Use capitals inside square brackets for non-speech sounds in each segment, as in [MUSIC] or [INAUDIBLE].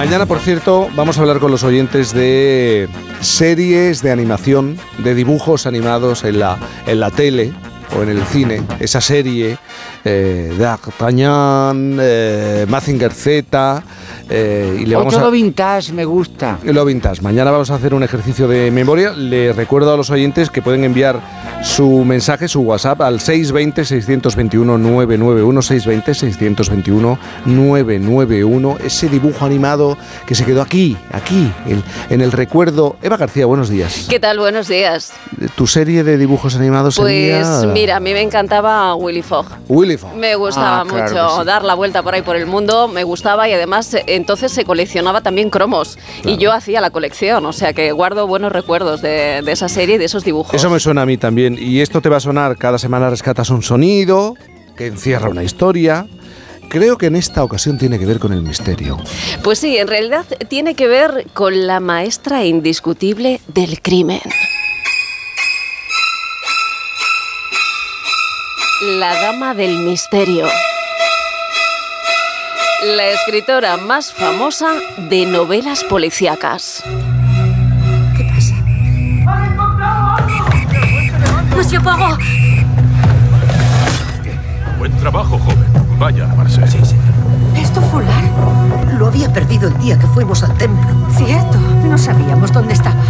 Mañana, por cierto, vamos a hablar con los oyentes de series de animación, de dibujos animados en la, en la tele o en el cine. Esa serie eh, D'Artagnan, eh, Mazinger Z. Eh, y le vamos a... vintage, me gusta. Lo vintage. Mañana vamos a hacer un ejercicio de memoria. Le recuerdo a los oyentes que pueden enviar su mensaje, su WhatsApp al 620-621-991, 620-621-991. Ese dibujo animado que se quedó aquí, aquí, en el recuerdo. Eva García, buenos días. ¿Qué tal? Buenos días. ¿Tu serie de dibujos animados Pues mira, a mí me encantaba Willy Fogg. Willy Fogg. Me gustaba ah, mucho dar la vuelta por ahí por el mundo, me gustaba y además eh, entonces se coleccionaba también cromos y yo hacía la colección, o sea que guardo buenos recuerdos de, de esa serie y de esos dibujos. Eso me suena a mí también y esto te va a sonar, cada semana rescatas un sonido que encierra una historia. Creo que en esta ocasión tiene que ver con el misterio. Pues sí, en realidad tiene que ver con la maestra indiscutible del crimen. La dama del misterio. La escritora más famosa de novelas policíacas. Monsieur Poirot. Buen trabajo, joven. Vaya a lavarse. Sí, sí. ¿Esto Fular? Lo había perdido el día que fuimos al templo. Cierto. No sabíamos dónde estaba.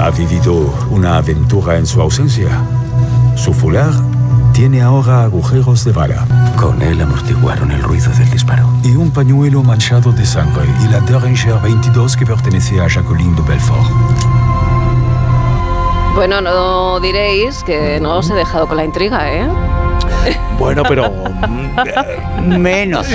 Ha vivido una aventura en su ausencia. Su fular tiene ahora agujeros de bala. Con él amortiguaron el ruido del disparo. Y un pañuelo manchado de sangre y la Derringer 22 que pertenece a Jacqueline de Belfort. Bueno, no diréis que no os he dejado con la intriga, ¿eh? Bueno, pero [LAUGHS] menos.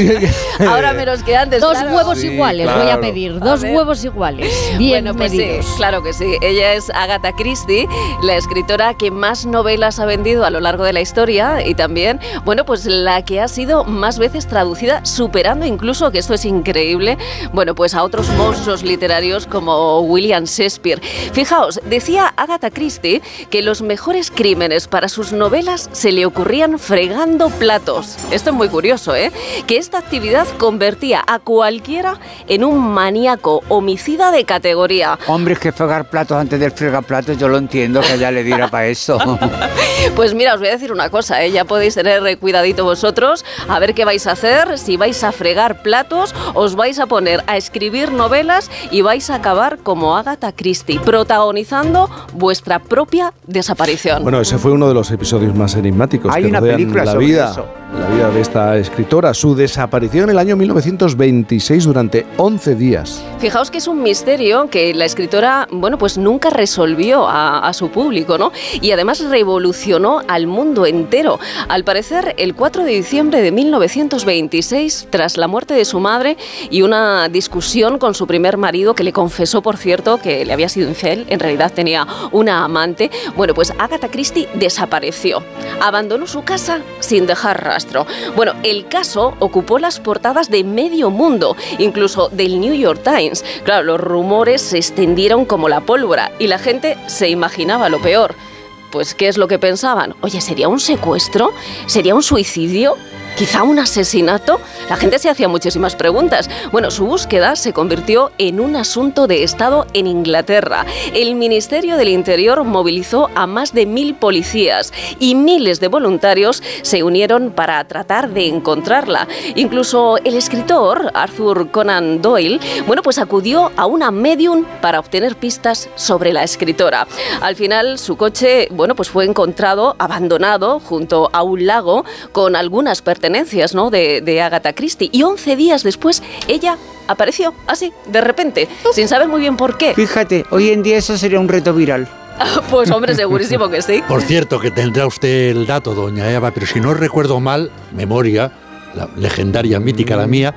Ahora menos que antes. Dos huevos iguales voy a pedir. Dos huevos iguales. Bien bueno, pues Sí, claro que sí. Ella es Agatha Christie, la escritora que más novelas ha vendido a lo largo de la historia y también, bueno, pues la que ha sido más veces traducida, superando incluso, que esto es increíble, bueno, pues a otros monstruos literarios como William Shakespeare. Fijaos, decía Agatha Christie que los mejores crímenes para sus novelas se le ocurrían fregando platos. Esto es muy curioso, ¿eh? Que esta actividad convertía a cualquiera en un maníaco homicida de categoría. Hombre, es que fregar platos antes del fregar platos, yo lo entiendo que ya le diera para eso. [LAUGHS] pues mira, os voy a decir una cosa, ¿eh? ya podéis tener cuidadito vosotros, a ver qué vais a hacer, si vais a fregar platos, os vais a poner a escribir novelas y vais a acabar como Agatha Christie, protagonizando vuestra propia desaparición. Bueno, ese fue uno de los episodios más enigmáticos Hay que una película la sobre vida. eso la vida de esta escritora, su desaparición en el año 1926 durante 11 días. Fijaos que es un misterio que la escritora, bueno, pues nunca resolvió a, su público, ¿no? Y además revolucionó al mundo entero. Al parecer, el 4 de diciembre de 1926, tras la muerte de su madre y una discusión con su primer marido, que le confesó, por cierto, que le había sido infiel, en realidad tenía una amante, bueno, pues Agatha Christie desapareció. Abandonó su casa sin dejar rastro. Bueno, el caso ocupó las portadas de medio mundo, incluso del New York Times. Claro, los rumores se extendieron como la pólvora y la gente se imaginaba lo peor. Pues, ¿qué es lo que pensaban? Oye, ¿sería un secuestro? ¿Sería un suicidio? Quizá un asesinato. La gente se hacía muchísimas preguntas. Bueno, su búsqueda se convirtió en un asunto de Estado en Inglaterra. El Ministerio del Interior movilizó a más de mil policías y miles de voluntarios se unieron para tratar de encontrarla. Incluso el escritor Arthur Conan Doyle, bueno, pues acudió a una medium para obtener pistas sobre la escritora. Al final, su coche, bueno, pues fue encontrado abandonado junto a un lago con algunas pertenencias pertenencias ¿no? de, de Agatha Christie. Y 11 días después, ella apareció así, de repente, sin saber muy bien por qué. Fíjate, hoy en día eso sería un reto viral. [LAUGHS] pues hombre, segurísimo que sí. Por cierto, que tendrá usted el dato, doña Eva, pero si no recuerdo mal, memoria, la legendaria, mítica la mía,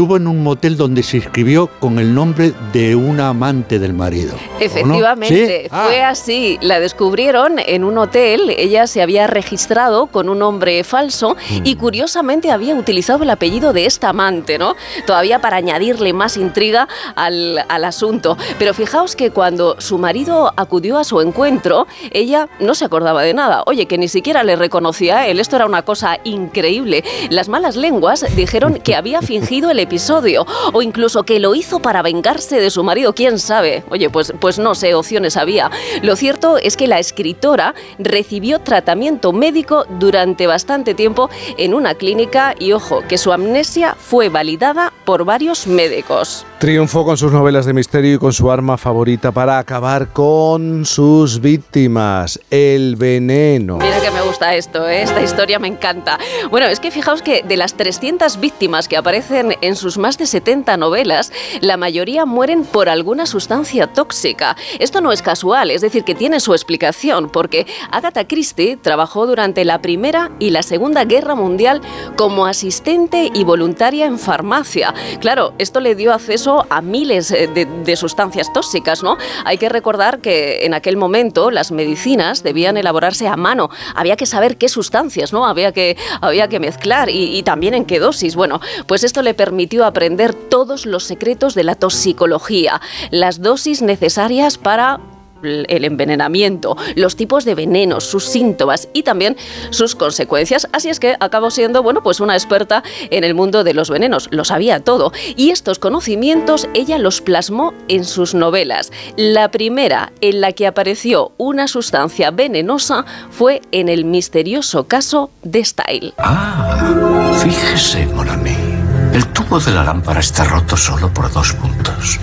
estuvo en un motel donde se inscribió con el nombre de una amante del marido. Efectivamente, fue ah. así. La descubrieron en un hotel, ella se había registrado con un nombre falso mm. y curiosamente había utilizado el apellido de esta amante, ¿no? Todavía para añadirle más intriga al, al asunto. Pero fijaos que cuando su marido acudió a su encuentro, ella no se acordaba de nada. Oye, que ni siquiera le reconocía a él. Esto era una cosa increíble. Las malas lenguas dijeron que había fingido el episodio, o incluso que lo hizo para vengarse de su marido, quién sabe. Oye, pues, pues no sé, opciones había. Lo cierto es que la escritora recibió tratamiento médico durante bastante tiempo en una clínica y ojo, que su amnesia fue validada por varios médicos. Triunfó con sus novelas de misterio y con su arma favorita para acabar con sus víctimas, el veneno. Mira que me gusta esto, ¿eh? esta historia me encanta. Bueno, es que fijaos que de las 300 víctimas que aparecen en sus más de 70 novelas, la mayoría mueren por alguna sustancia tóxica. Esto no es casual, es decir, que tiene su explicación, porque Agatha Christie trabajó durante la Primera y la Segunda Guerra Mundial como asistente y voluntaria en farmacia. Claro, esto le dio acceso a miles eh, de, sustancias tóxicas, ¿no? Hay que recordar que en aquel momento las medicinas debían elaborarse a mano. Había que saber qué sustancias, ¿no? Había que, había que mezclar y, y también en qué dosis. Bueno, pues esto le permitió aprender todos los secretos de la toxicología, las dosis necesarias para el envenenamiento, los tipos de venenos, sus síntomas y también sus consecuencias. Así es que acabó siendo, bueno, pues una experta en el mundo de los venenos, lo sabía todo. Y estos conocimientos ella los plasmó en sus novelas. La primera en la que apareció una sustancia venenosa fue en el misterioso caso de Style. Ah, fíjese, Monami. El tubo de la lámpara está roto solo por dos puntos.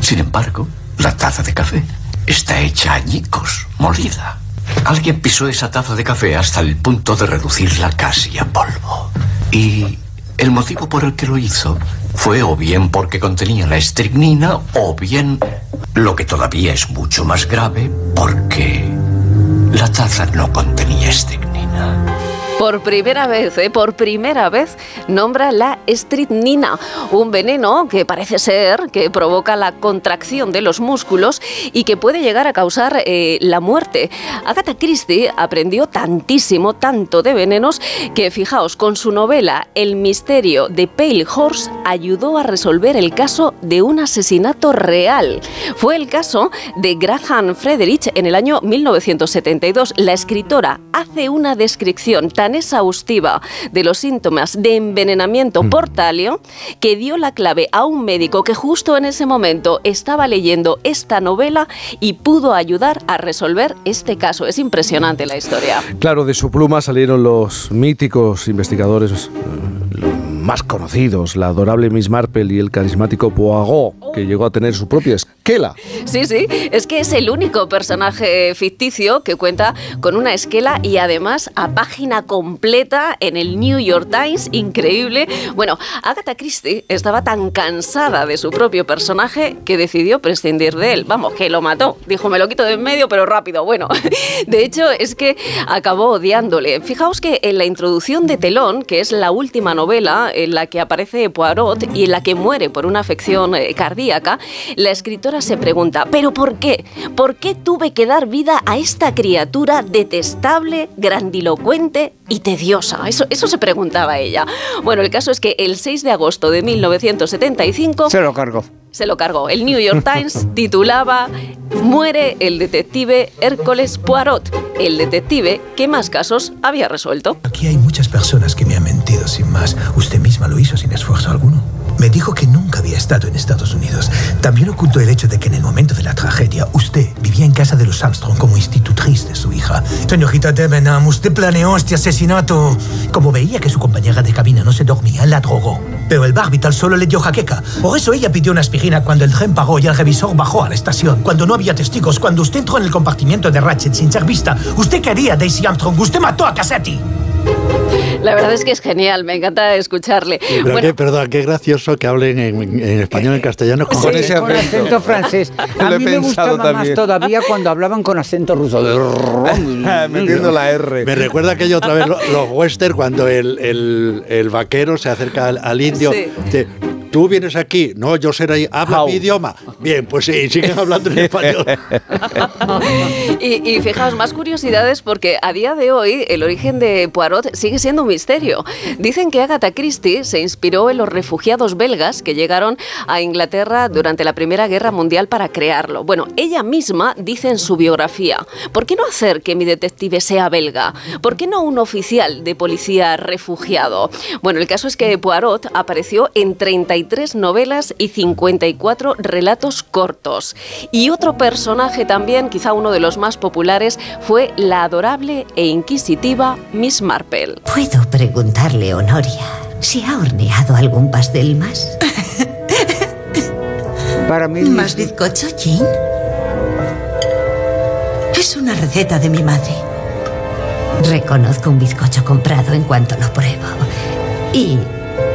Sin embargo, la taza de café está hecha añicos, molida. Alguien pisó esa taza de café hasta el punto de reducirla casi a polvo. Y el motivo por el que lo hizo fue o bien porque contenía la estricnina o bien, lo que todavía es mucho más grave, porque la taza no contenía estricnina. Por primera vez, ¿eh? por primera vez, nombra la estritnina, un veneno que parece ser que provoca la contracción de los músculos y que puede llegar a causar eh, la muerte. Agatha Christie aprendió tantísimo, tanto de venenos, que fijaos, con su novela El misterio de Pale Horse ayudó a resolver el caso de un asesinato real. Fue el caso de Graham Frederich en el año 1972. La escritora hace una descripción tan exhaustiva de los síntomas de envenenamiento por talio que dio la clave a un médico que justo en ese momento estaba leyendo esta novela y pudo ayudar a resolver este caso. Es impresionante la historia. Claro, de su pluma salieron los míticos investigadores eh, más conocidos, la adorable Miss Marple y el carismático Poirot, que llegó a tener su propia esquela. Sí, sí, es que es el único personaje ficticio que cuenta con una esquela y además a página completa en el New York Times, increíble. Bueno, Agatha Christie estaba tan cansada de su propio personaje que decidió prescindir de él. Vamos, que lo mató. Dijo, me lo quito de en medio, pero rápido. Bueno, [LAUGHS] de hecho es que acabó odiándole. Fijaos que en la introducción de Telón, que es la última novela en la que aparece Poirot y en la que muere por una afección eh, cardíaca, la escritora se pregunta, ¿pero por qué? ¿Por qué tuve que dar vida a esta criatura detestable, grandilocuente y tediosa? Eso, eso se preguntaba ella. Bueno, el caso es que el 6 de agosto de 1975... Se lo cargó. Se lo cargó. El New York Times [LAUGHS] titulaba Muere el detective Hércules Poirot, el detective que más casos había resuelto. Aquí hay muchas personas que me han mentido sin más. Usted misma lo hizo sin esfuerzo alguno. Me dijo que nunca había estado en Estados Unidos. También ocultó el hecho de que en el momento de la tragedia usted vivía en casa de los Armstrong como institutriz de su hija. Señorita Debenham, usted planeó este asesinato. Como veía que su compañera de cabina no se dormía, la drogó. Pero el barbital solo le dio jaqueca. Por eso ella pidió una aspirina cuando el tren paró y el revisor bajó a la estación. Cuando no había testigos, cuando usted entró en el compartimiento de Ratchet sin ser vista, usted quería Daisy Armstrong. Usted mató a Cassetti. La verdad es que es genial, me encanta escucharle. Pero qué, perdón, qué gracioso que hablen en, en español, en castellano, con, Sí, ese con acento francés. [LAUGHS] A mí me pensado gustaba más también. todavía cuando hablaban con acento ruso. [LAUGHS] Metiendo la R. Me recuerda aquello otra vez, lo- los western, cuando el, el- el vaquero se acerca al, al indio. Sí. Tú vienes aquí, no, yo seré ahí, habla How? mi idioma. Bien, pues sí, siguen hablando en español. [LAUGHS] Y, y fijaos, más curiosidades porque a día de hoy el origen de Poirot sigue siendo un misterio. Dicen que Agatha Christie se inspiró en los refugiados belgas que llegaron a Inglaterra durante la Primera Guerra Mundial para crearlo. Bueno, ella misma dice en su biografía, ¿por qué no hacer que mi detective sea belga? ¿Por qué no un oficial de policía refugiado? Bueno, el caso es que Poirot apareció en 33 33 novelas y 54 relatos cortos. Y otro personaje también, quizá uno de los más populares, fue la adorable e inquisitiva Miss Marple. ¿Puedo preguntarle, Honoria, si ha horneado algún pastel más? [LAUGHS] Para mí... ¿Más bizcocho, Jean? Es una receta de mi madre. Reconozco un bizcocho comprado en cuanto lo pruebo. Y,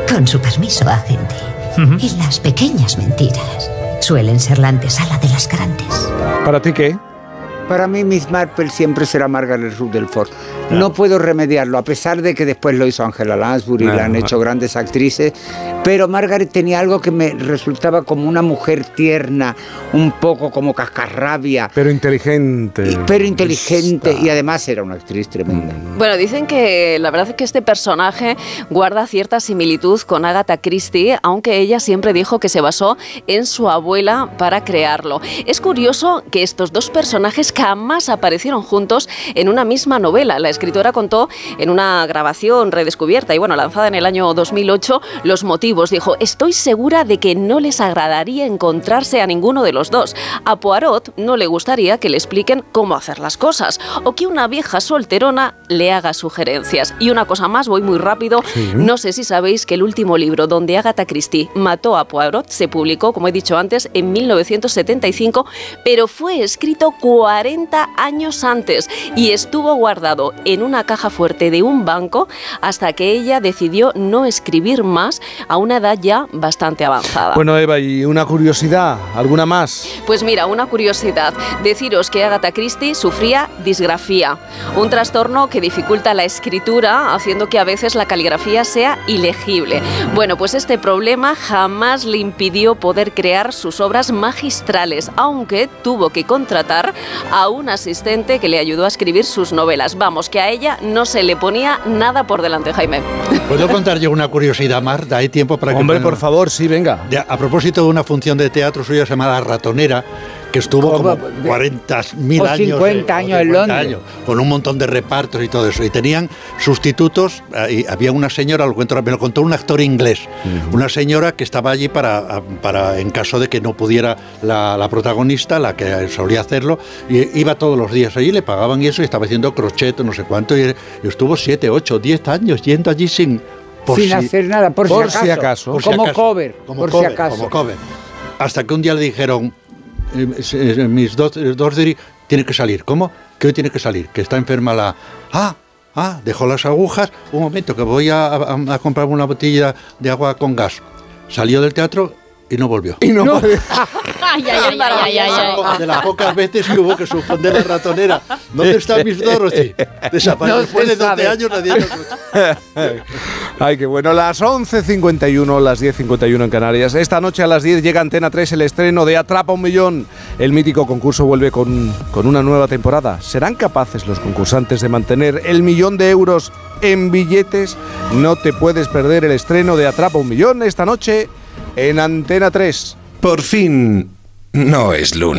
con su permiso, agente, y las pequeñas mentiras suelen ser la antesala de las grandes. ¿Para ti qué? Para mí Miss Marple siempre será Margaret Rutherford. No puedo remediarlo, a pesar de que después lo hizo Angela Lansbury y la han hecho grandes actrices. Pero Margaret tenía algo que me resultaba como una mujer tierna, un poco como cascarrabia, Pero inteligente. y- pero inteligente y además era una actriz tremenda. Bueno, dicen que la verdad es que este personaje guarda cierta similitud con Agatha Christie, aunque ella siempre dijo que se basó en su abuela para crearlo. Es curioso que estos dos personajes jamás aparecieron juntos en una misma novela. La escritora contó en una grabación redescubierta y bueno, lanzada en el año 2008 los motivos. Dijo, estoy segura de que no les agradaría encontrarse a ninguno de los dos. A Poirot no le gustaría que le expliquen cómo hacer las cosas o que una vieja solterona le haga sugerencias. Y una cosa más, voy muy rápido. No sé si sabéis que el último libro donde Agatha Christie mató a Poirot se publicó, como he dicho antes, en 1975, pero fue escrito 40 años antes y estuvo guardado en una caja fuerte de un banco hasta que ella decidió no escribir más a una edad ya bastante avanzada. Bueno, Eva, y una curiosidad, ¿alguna más? Pues mira, una curiosidad. Deciros que Agatha Christie sufría disgrafía, un trastorno que dificulta la escritura, haciendo que a veces la caligrafía sea ilegible. Bueno, pues este problema jamás le impidió poder crear sus obras magistrales, aunque tuvo que contratar a un asistente que le ayudó a escribir sus novelas. Vamos, que a ella no se le ponía nada por delante, Jaime. [LAUGHS] ¿Puedo contar yo una curiosidad, Marta? Hay tiempo para que... Hombre, por favor, sí, venga. A propósito de una función de teatro suya llamada Ratonera, que estuvo como Como de- 40 mil años. 50 o años en 50 Londres. años, con un montón de repartos y todo eso. Y tenían sustitutos, eh, y había una señora, lo cuento, me lo contó un actor inglés, una señora que estaba allí para, para en caso de que no pudiera la, la protagonista, la que solía hacerlo, y iba todos los días allí, le pagaban y eso, y estaba haciendo crochet, no sé cuánto, y, y estuvo 7, 8, 10 años yendo allí sin... por Sin si- hacer nada, por, por si si acaso. si como acaso. cover, Como por cover, si acaso. como cover. Hasta que un día le dijeron, eh, eh, Miss Dod- eh, Dodgery tiene que salir. ¿Cómo? Que hoy tiene que salir, que está enferma la... Ah, ah, dejó las agujas. Un momento, que voy a, a- a comprar una botella de agua con gas. Salió del teatro y no volvió. Y no, puede- [LAUGHS] Ay, ay, ay, ay, ay, ay. De las pocas veces que hubo que suspender la ratonera. ¿Dónde está [LAUGHS] Miss Dorothy? Desapareció No después de 12 sabe. años nadie lo- [LAUGHS] Ay, qué bueno. Las 11.51, las 10.51 en Canarias. Esta noche a las 10 llega Antena 3 el estreno de Atrapa un Millón. El mítico concurso vuelve con, con una nueva temporada. ¿Serán capaces los concursantes de mantener el millón de euros en billetes? No te puedes perder el estreno de Atrapa un Millón esta noche en Antena 3. Por fin, no es lunes.